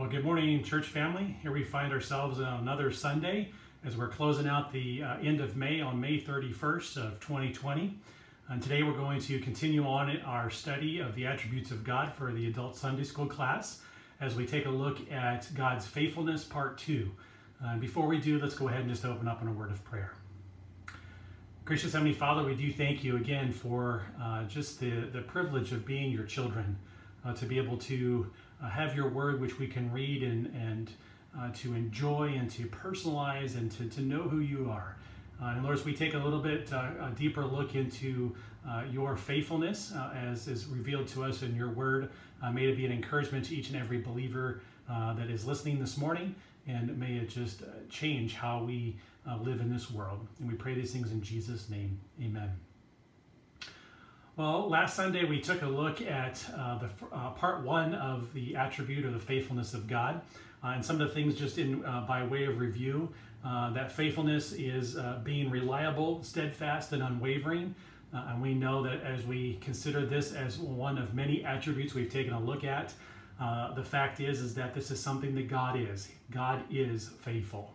Well, good morning, church family. Here we find ourselves on another Sunday as we're closing out the uh, end of May on May 31st of 2020. And today we're going to continue on our study of the attributes of God for the adult Sunday school class as we take a look at God's faithfulness, part two. Uh, before we do, let's go ahead and just open up in a word of prayer. Gracious Heavenly Father, we do thank you again for uh, just the, the privilege of being your children, uh, to be able to uh, have your word which we can read and, and uh, to enjoy and to personalize and to, to know who you are. Uh, and Lord, as we take a little bit uh, a deeper look into uh, your faithfulness as is revealed to us in your word, may it be an encouragement to each and every believer that is listening this morning, and may it just change how we live in this world. And we pray these things in Jesus' name. Amen. Well, last Sunday we took a look at uh, the uh, part one of the attribute of the faithfulness of God, uh, and some of the things just in uh, by way of review. Uh, that faithfulness is uh, being reliable, steadfast, and unwavering. and we know that as we consider this as one of many attributes we've taken a look at, the fact is is that this is something that God is. God is faithful,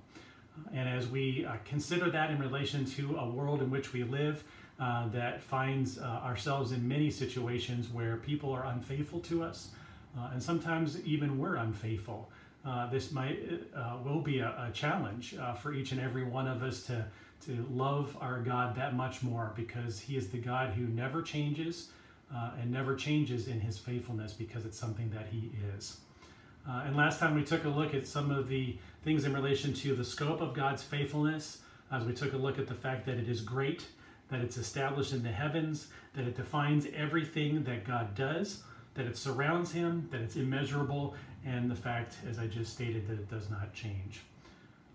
and as we consider that in relation to a world in which we live uh, that finds uh, ourselves in many situations where people are unfaithful to us, uh, and sometimes even we're unfaithful. Uh, this might uh, will be a, a challenge uh, for each and every one of us to to love our God that much more because He is the God who never changes and never changes in His faithfulness because it's something that He is. and last time we took a look at some of the things in relation to the scope of God's faithfulness, as we took a look at the fact that it is great that it's established in the heavens, that it defines everything that God does, that it surrounds him, that it's immeasurable, and the fact, as I just stated, that it does not change.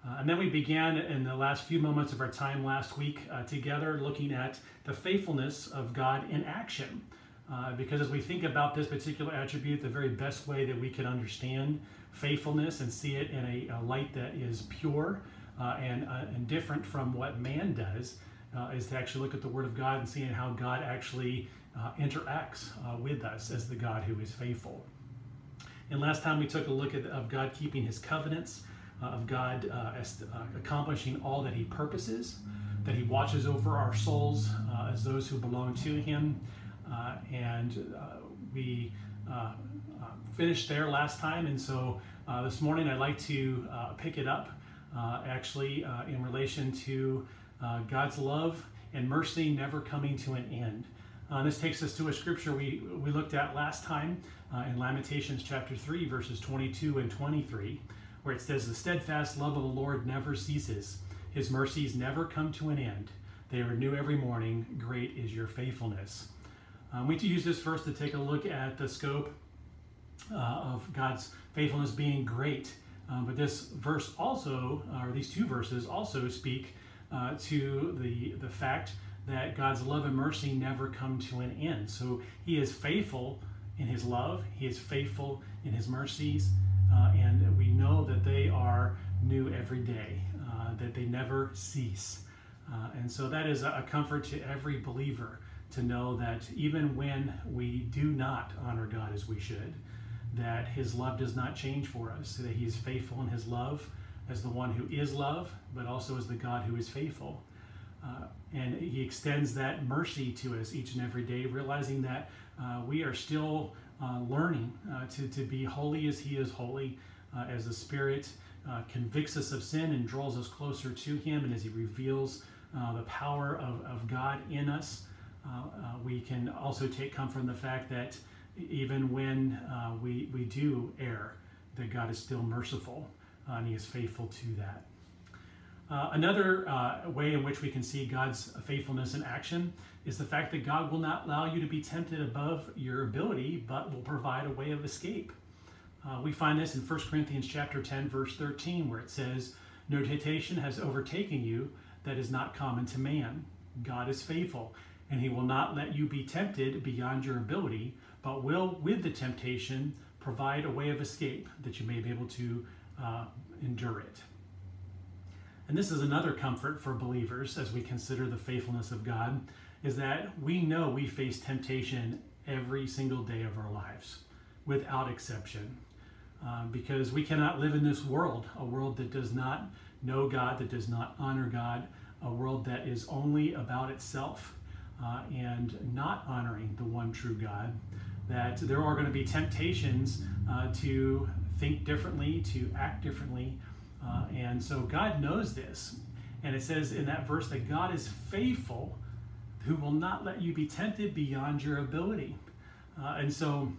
Uh, and then we began in the last few moments of our time last week uh, together looking at the faithfulness of God in action. Uh, because as we think about this particular attribute, the very best way that we can understand faithfulness and see it in a, a light that is pure uh, and, uh, and different from what man does uh, is to actually look at the Word of God and seeing how God actually uh, interacts uh, with us as the God who is faithful. And last time we took a look at of God keeping His covenants, uh, of God uh, as, uh, accomplishing all that He purposes, that He watches over our souls as those who belong to Him, and we finished there last time. And so this morning I'd like to pick it up actually in relation to uh, God's love and mercy never coming to an end. Uh, this takes us to a scripture we, we looked at last time uh, in Lamentations chapter 3, verses 22 and 23, where it says, The steadfast love of the Lord never ceases, his mercies never come to an end. They are new every morning. Great is your faithfulness. Um, we need to use this verse to take a look at the scope uh, of God's faithfulness being great. Um, but this verse also, or these two verses also speak uh, to the, the fact that God's love and mercy never come to an end. So he is faithful in his love, he is faithful in his mercies, uh, and we know that they are new every day, uh, that they never cease. Uh, and so that is a comfort to every believer to know that even when we do not honor God as we should, that his love does not change for us, that he is faithful in his love as the one who is love, but also as the God who is faithful. Uh, and he extends that mercy to us each and every day, realizing that uh, we are still uh, learning uh, to, to be holy as he is holy, uh, as the Spirit uh, convicts us of sin and draws us closer to him, and as he reveals the power of, of God in us. we can also take comfort in the fact that even when we, we do err, that God is still merciful uh, and he is faithful to that. Uh, another uh, way in which we can see God's faithfulness in action is the fact that God will not allow you to be tempted above your ability, but will provide a way of escape. Uh, we find this in 1 Corinthians chapter 10, verse 13, where it says, No temptation has overtaken you that is not common to man. God is faithful, and he will not let you be tempted beyond your ability, but will, with the temptation, provide a way of escape that you may be able to uh, endure it. And this is another comfort for believers as we consider the faithfulness of God, is that we know we face temptation every single day of our lives, without exception. uh, because we cannot live in this world, a world that does not know God, that does not honor God, a world that is only about itself uh, and not honoring the one true God. That there are going to be temptations uh, to think differently, to act differently. Uh, and so God knows this. And it says in that verse that God is faithful, who will not let you be tempted beyond your ability. Uh, and so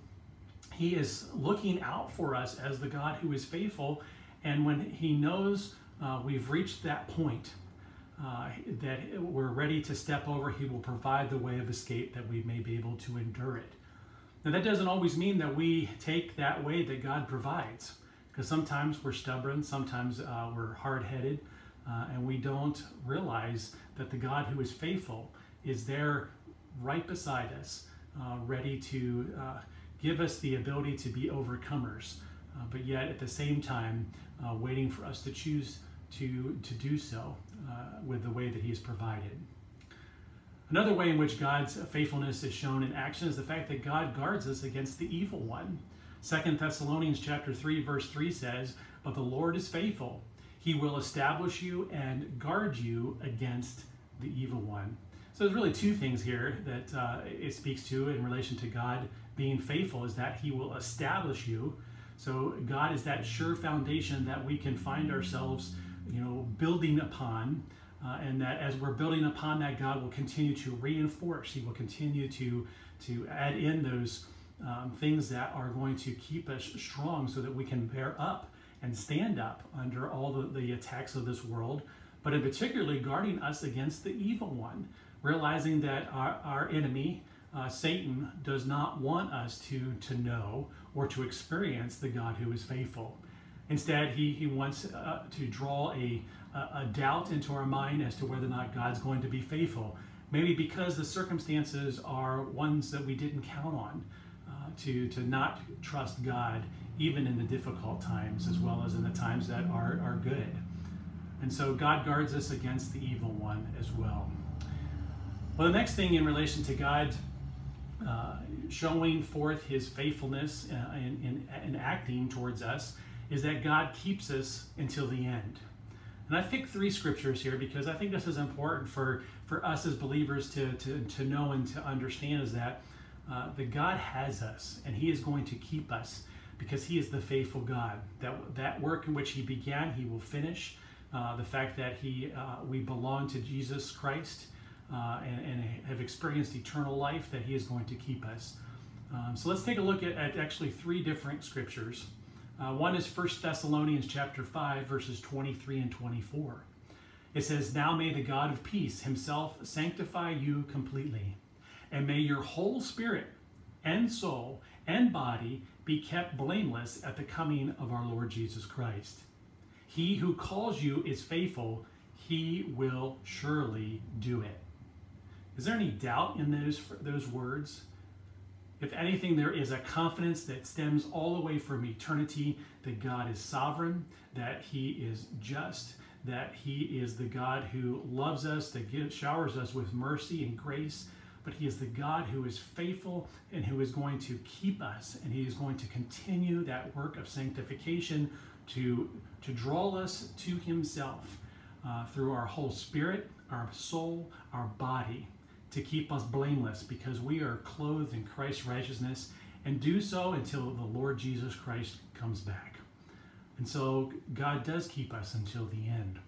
he is looking out for us as the God who is faithful. And when he knows uh, we've reached that point, uh, that we're ready to step over, he will provide the way of escape that we may be able to endure it. Now, that doesn't always mean that we take that way that God provides, because sometimes we're stubborn, sometimes uh, we're hard headed, uh, and we don't realize that the God who is faithful is there right beside us, uh, ready to uh, give us the ability to be overcomers, uh, but yet at the same time, uh, waiting for us to choose to, to do so with the way that He has provided. Another way in which God's faithfulness is shown in action is the fact that God guards us against the evil one. Second Thessalonians chapter 3 verse 3 says, "But the Lord is faithful. He will establish you and guard you against the evil one." So there's really two things here that uh, it speaks to in relation to God being faithful is that he will establish you. So God is that sure foundation that we can find ourselves, you know, building upon uh, and that as we're building upon that, God will continue to reinforce. He will continue to to add in those um, things that are going to keep us strong, so that we can bear up and stand up under all the, the attacks of this world. But in particularly guarding us against the evil one, realizing that our, our enemy, uh, Satan, does not want us to to know or to experience the God who is faithful. Instead, he, he wants uh, to draw a, a doubt into our mind as to whether or not God's going to be faithful. Maybe because the circumstances are ones that we didn't count on, uh, to, to not trust God even in the difficult times as well as in the times that are, are good. And so God guards us against the evil one as well. Well, the next thing in relation to God uh, showing forth his faithfulness in, in, in acting towards us is that God keeps us until the end. And I picked three scriptures here because I think this is important for, for us as believers to, to, to know and to understand is that, uh, that God has us and He is going to keep us because He is the faithful God. That, that work in which He began, He will finish. Uh, the fact that he, uh, we belong to Jesus Christ uh, and, and, have experienced eternal life, that He is going to keep us. Um, so let's take a look at, at actually three different scriptures. Uh, one is 1 Thessalonians chapter 5, verses 23 and 24. It says, Now may the God of peace himself sanctify you completely, and may your whole spirit and soul and body be kept blameless at the coming of our Lord Jesus Christ. He who calls you is faithful, he will surely do it. Is there any doubt in those, those words? If anything, there is a confidence that stems all the way from eternity that God is sovereign, that He is just, that He is the God who loves us, that gives, showers us with mercy and grace, but He is the God who is faithful and who is going to keep us, and He is going to continue that work of sanctification to, to draw us to Himself uh, through our whole spirit, our soul, our body to keep us blameless because we are clothed in Christ's righteousness and do so until the Lord Jesus Christ comes back. And so God does keep us until the end.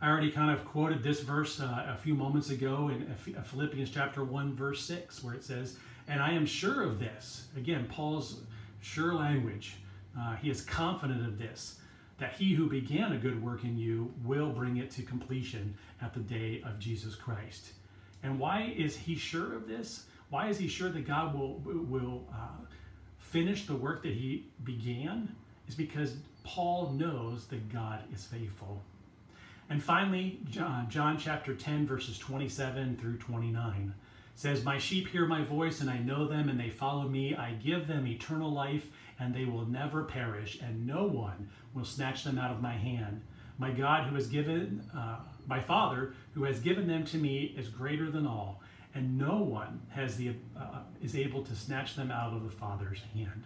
I already kind of quoted this verse uh, a few moments ago in Philippians chapter 1 verse 6 where it says, "And I am sure of this." Again, Paul's sure language. Uh, he is confident of this that he who began a good work in you will bring it to completion at the day of Jesus Christ. And why is he sure of this? Why is he sure that God will, will uh, finish the work that he began? Is because Paul knows that God is faithful. And finally, John, John chapter 10, verses 27 through 29 says, My sheep hear my voice, and I know them, and they follow me. I give them eternal life, and they will never perish, and no one will snatch them out of my hand. My God, who has given, uh, my Father, who has given them to me, is greater than all, and no one has the uh, is able to snatch them out of the Father's hand.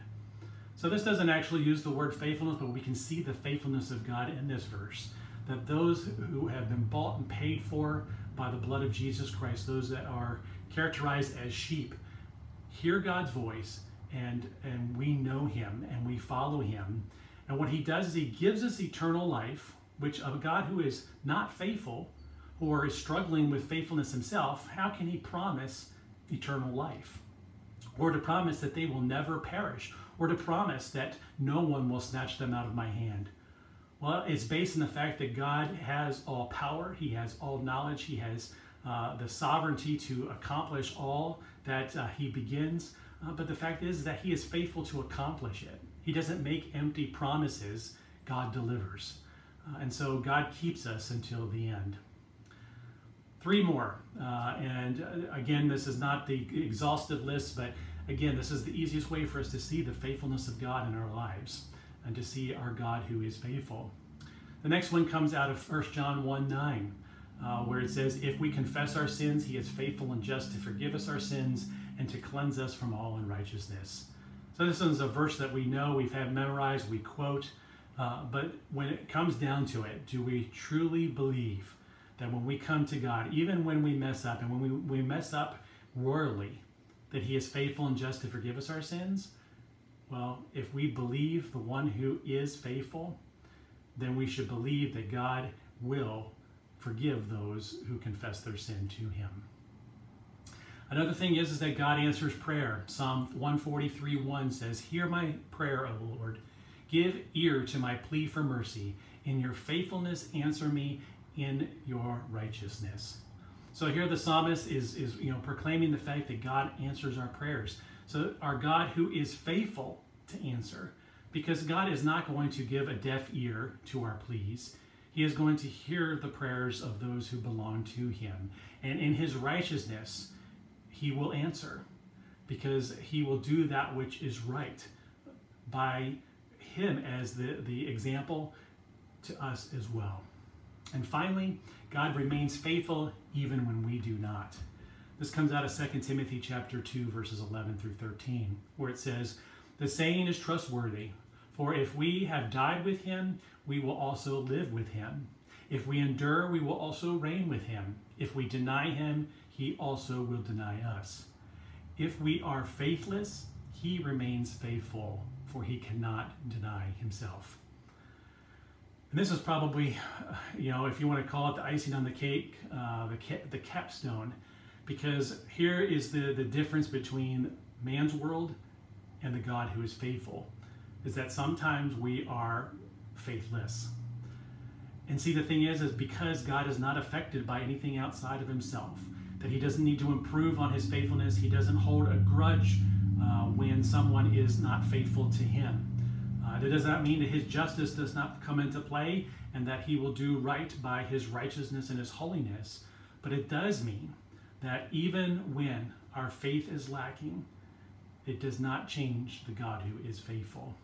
So this doesn't actually use the word faithfulness, but we can see the faithfulness of God in this verse. That those who have been bought and paid for by the blood of Jesus Christ, those that are characterized as sheep, hear God's voice and, and we know him and we follow him. And what he does is he gives us eternal life, which of a God who is not faithful or is struggling with faithfulness himself, how can he promise eternal life? Or to promise that they will never perish or to promise that no one will snatch them out of my hand. Well, it's based on the fact that God has all power, He has all knowledge, He has uh, the sovereignty to accomplish all that uh, He begins. Uh, but the fact is that He is faithful to accomplish it. He doesn't make empty promises, God delivers. Uh, and so God keeps us until the end. Three more. Uh, and uh, again, this is not the exhaustive list, but Again, this is the easiest way for us to see the faithfulness of God in our lives and to see our God who is faithful. The next one comes out of 1 John 1 9, uh, where it says, If we confess our sins, he is faithful and just to forgive us our sins and to cleanse us from all unrighteousness. So, this is a verse that we know, we've had memorized, we quote, uh, but when it comes down to it, do we truly believe that when we come to God, even when we mess up, and when we, we mess up royally, that he is faithful and just to forgive us our sins? Well, if we believe the one who is faithful, then we should believe that God will forgive those who confess their sin to him. Another thing is, is that God answers prayer. Psalm 143 1 says, Hear my prayer, O Lord. Give ear to my plea for mercy. In your faithfulness, answer me in your righteousness. So here the psalmist is, is you know, proclaiming the fact that God answers our prayers. So our God who is faithful to answer, because God is not going to give a deaf ear to our pleas. He is going to hear the prayers of those who belong to him. And in his righteousness, he will answer because he will do that which is right by him as the, the example to us as well. And finally, God remains faithful even when we do not. This comes out of 2 Timothy chapter 2 verses 11 through 13, where it says, "The saying is trustworthy, for if we have died with him, we will also live with him. If we endure, we will also reign with him. If we deny him, he also will deny us. If we are faithless, he remains faithful, for he cannot deny himself." And this is probably, you know, if you want to call it the icing on the cake, uh, the, ca- the capstone, because here is the, the difference between man's world and the God who is faithful, is that sometimes we are faithless. And see, the thing is, is because God is not affected by anything outside of himself, that he doesn't need to improve on his faithfulness, he doesn't hold a grudge uh, when someone is not faithful to him. Uh, that does not mean that his justice does not come into play and that he will do right by his righteousness and his holiness. But it does mean that even when our faith is lacking, it does not change the God who is faithful.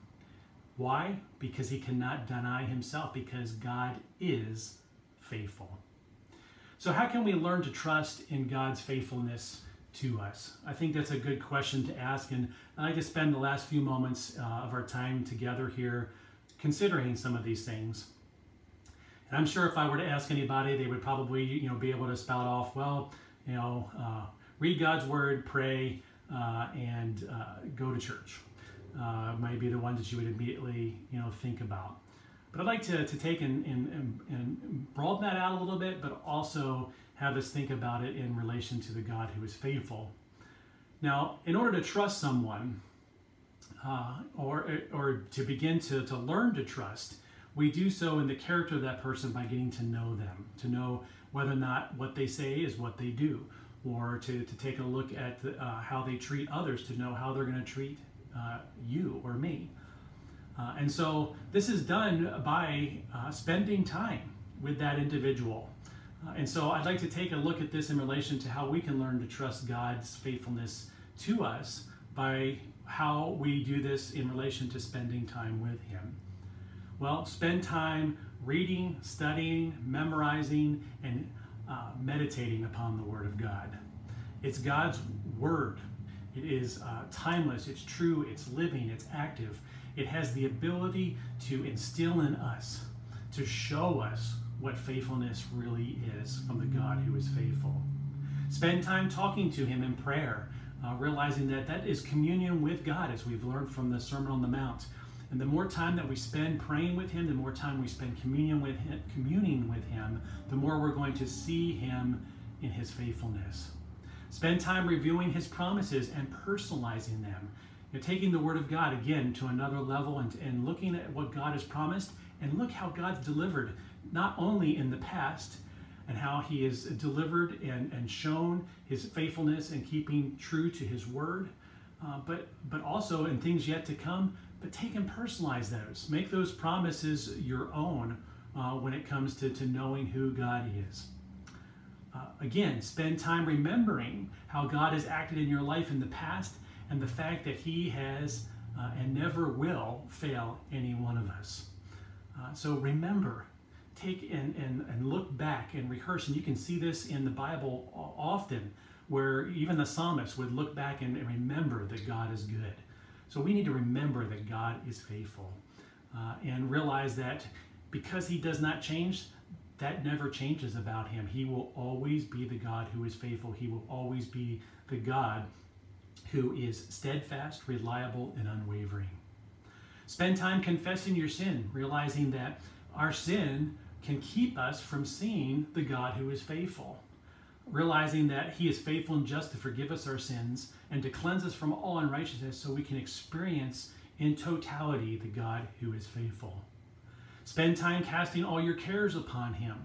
Why? Because he cannot deny himself, because God is faithful. So, how can we learn to trust in God's faithfulness to us? I think that's a good question to ask, and I'd like to spend the last few moments uh, of our time together here considering some of these things. And I'm sure if I were to ask anybody, they would probably, you know, be able to spout off, well, you know, uh, read God's word, pray, uh, and uh, go to church. Uh, might be the ones that you would immediately, you know, think about. But I'd like to, to take and, and, and broaden that out a little bit, but also have us think about it in relation to the God who is faithful. Now, in order to trust someone, uh, or, or to begin to, to learn to trust, we do so in the character of that person by getting to know them, to know whether or not what they say is what they do, or to, to take a look at the, uh, how they treat others, to know how they're going to treat uh, you or me. Uh, and so this is done by uh, spending time with that individual and so I'd like to take a look at this in relation to how we can learn to trust God's faithfulness to us by how we do this in relation to spending time with Him. Well, spend time reading, studying, memorizing, and uh, meditating upon the Word of God. It's God's Word. It is uh, timeless, it's true, it's living, it's active. it has the ability to instill in us, to show us what faithfulness really is from the God who is faithful. Spend time talking to Him in prayer, uh, realizing that that is communion with God, as we've learned from the Sermon on the Mount. And the more time that we spend praying with Him, the more time we spend communion with him, communing with Him, the more we're going to see Him in His faithfulness. Spend time reviewing His promises and personalizing them. You taking the Word of God again to another level and, and looking at what God has promised and look how God's delivered, not only in the past, and how he has delivered and, and shown his faithfulness and keeping true to his word, uh, but, but also in things yet to come. But take and personalize those. Make those promises your own uh, when it comes to, to knowing who God is. Uh, again, spend time remembering how God has acted in your life in the past and the fact that He has uh, and never will fail any one of us. Uh, so remember, take and, and, and look back and rehearse. And you can see this in the Bible often, where even the psalmist would look back and remember that God is good. So we need to remember that God is faithful uh, and realize that because He does not change, that never changes about Him. He will always be the God who is faithful. He will always be the God who is steadfast, reliable, and unwavering. Spend time confessing your sin, realizing that our sin can keep us from seeing the God who is faithful. Realizing that He is faithful and just to forgive us our sins and to cleanse us from all unrighteousness so we can experience in totality the God who is faithful. Spend time casting all your cares upon Him.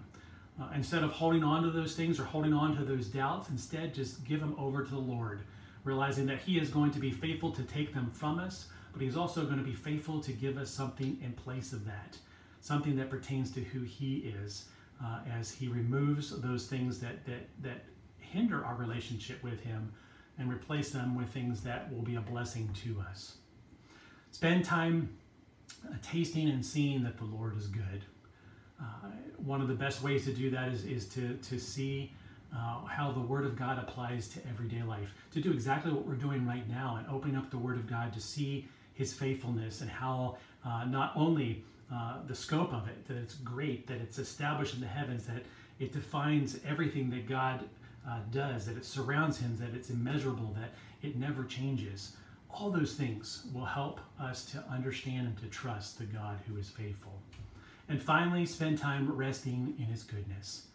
Uh, instead of holding on to those things or holding on to those doubts, instead just give them over to the Lord, realizing that He is going to be faithful to take them from us, but He's also going to be faithful to give us something in place of that something that pertains to who He is, uh, as He removes those things that, that, that hinder our relationship with Him and replace them with things that will be a blessing to us. Spend time uh, tasting and seeing that the Lord is good. Uh, one of the best ways to do that is, is to, to see uh, how the Word of God applies to everyday life. To do exactly what we're doing right now and opening up the Word of God to see His faithfulness and how uh, not only uh, the scope of it, that it's great, that it's established in the heavens, that it defines everything that God uh, does, that it surrounds Him, that it's immeasurable, that it never changes. All those things will help us to understand and to trust the God who is faithful. And finally, spend time resting in His goodness.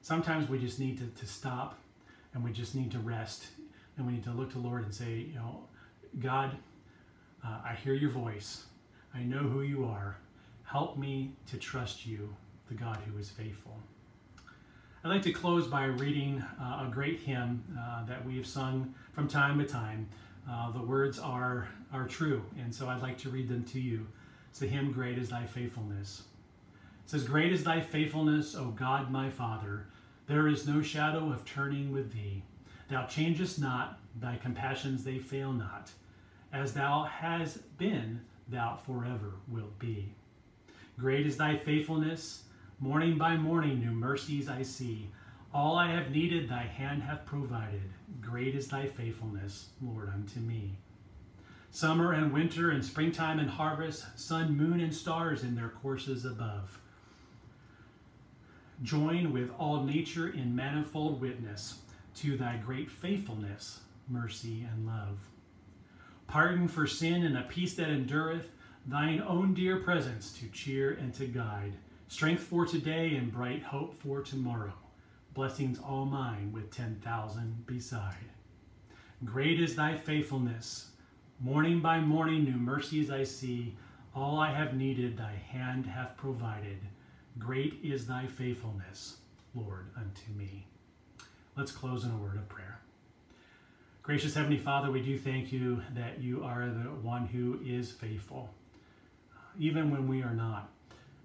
Sometimes we just need to, to stop and we just need to rest and we need to look to the Lord and say, you know, God, uh, I hear your voice. I know who you are. Help me to trust you, the God who is faithful. I'd like to close by reading uh, a great hymn uh, that we have sung from time to time. Uh, the words are, are true, and so I'd like to read them to you. It's the hymn, Great is Thy Faithfulness. It says, Great is Thy faithfulness, O God my Father. There is no shadow of turning with Thee. Thou changest not, Thy compassions they fail not. As Thou has been, Thou forever wilt be. Great is thy faithfulness. Morning by morning, new mercies I see. All I have needed, thy hand hath provided. Great is thy faithfulness, Lord, unto me. Summer and winter and springtime and harvest, sun, moon, and stars in their courses above. Join with all nature in manifold witness to thy great faithfulness, mercy, and love. Pardon for sin and a peace that endureth, thine own dear presence to cheer and to guide, strength for today and bright hope for tomorrow, blessings all mine with 10,000 beside. Great is thy faithfulness, morning by morning new mercies I see, all I have needed thy hand hath provided. Great is thy faithfulness, Lord, unto me. Let's close in a word of prayer. Gracious Heavenly Father, we do thank you that you are the one who is faithful even when we are not.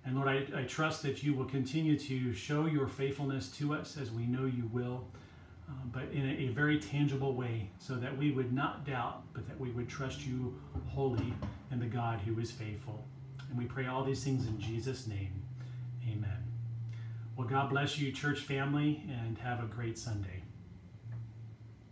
And Lord, I, I trust that you will continue to show your faithfulness to us as we know you will, uh, but in a, a, very tangible way, so that we would not doubt, but that we would trust you wholly in the God who is faithful. And we pray all these things in Jesus' name. Amen. Well, God bless you, church family, and have a great Sunday.